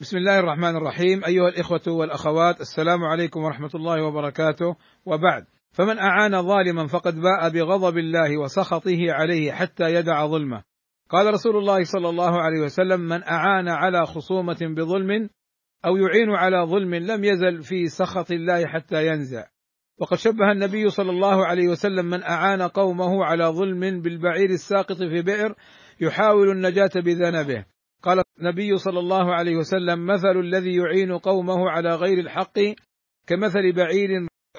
بسم الله الرحمن الرحيم. أيها الإخوة والأخوات السلام عليكم ورحمة الله وبركاته. وبعد فمن أعان ظالما فقد باء بغضب الله وسخطه عليه حتى يدع ظلمه. قال رسول الله صلى الله عليه وسلم من أعان على خصومة بظلم أو يعين على ظلم لم يزل في سخط الله حتى ينزع. وقد شبه النبي صلى الله عليه وسلم من أعان قومه على ظلم بالبعير الساقط في بئر يحاول النجاة بذنبه. قال النبي صلى الله عليه وسلم مثل الذي يعين قومه على غير الحق كمثل بعير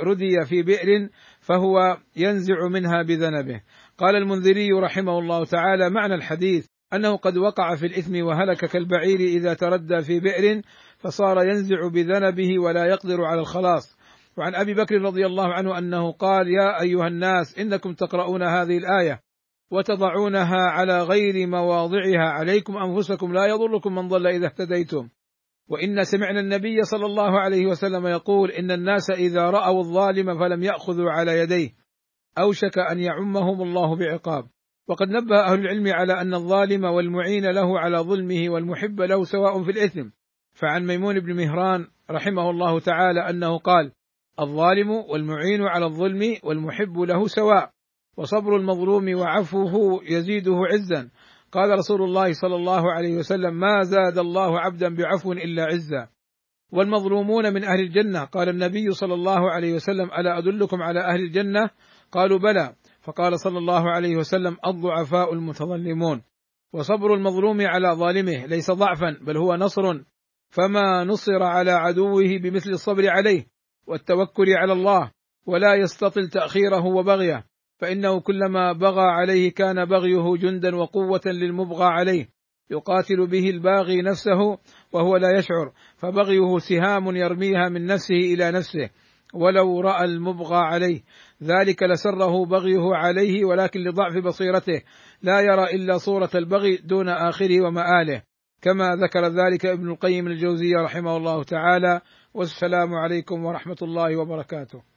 ردي في بئر فهو ينزع منها بذنبه. قال المنذري رحمه الله تعالى معنى الحديث أنه قد وقع في الإثم وهلك كالبعير إذا تردى في بئر فصار ينزع بذنبه ولا يقدر على الخلاص. وعن أبي بكر رضي الله عنه أنه قال يا أيها الناس إنكم تقرؤون هذه الآية وتضعونها على غير مواضعها. عليكم أنفسكم. لا يضركم من ضل إذا اهتديتم. وإن سمعنا النبي صلى الله عليه وسلم يقول إن الناس إذا رأوا الظالم فلم يأخذوا على يديه أوشك أن يعمهم الله بعقاب. وقد نبه أهل العلم على أن الظالم والمعين له على ظلمه والمحب له سواء في الإثم. فعن ميمون بن مهران رحمه الله تعالى أنه قال الظالم والمعين على الظلم والمحب له سواء. وصبر المظلوم وعفوه يزيده عزا. قال رسول الله صلى الله عليه وسلم ما زاد الله عبدا بعفو إلا عزا. والمظلومون من أهل الجنة. قال النبي صلى الله عليه وسلم ألا أدلكم على أهل الجنة؟ قالوا بلى. فقال صلى الله عليه وسلم الضعفاء المتظلمون. وصبر المظلوم على ظالمه ليس ضعفا بل هو نصر. فما نصر على عدوه بمثل الصبر عليه والتوكل على الله ولا يستطل تأخيره وبغيه. فإنه كلما بغى عليه كان بغيه جندا وقوة للمبغى عليه يقاتل به الباغي نفسه وهو لا يشعر فبغيه سهام يرميها من نفسه إلى نفسه ولو رأى المبغى عليه. ذلك لسره بغيه عليه ولكن لضعف بصيرته. لا يرى إلا صورة البغي دون آخره ومآله. كما ذكر ذلك ابن القيم الجوزي رحمه الله تعالى. والسلام عليكم ورحمة الله وبركاته.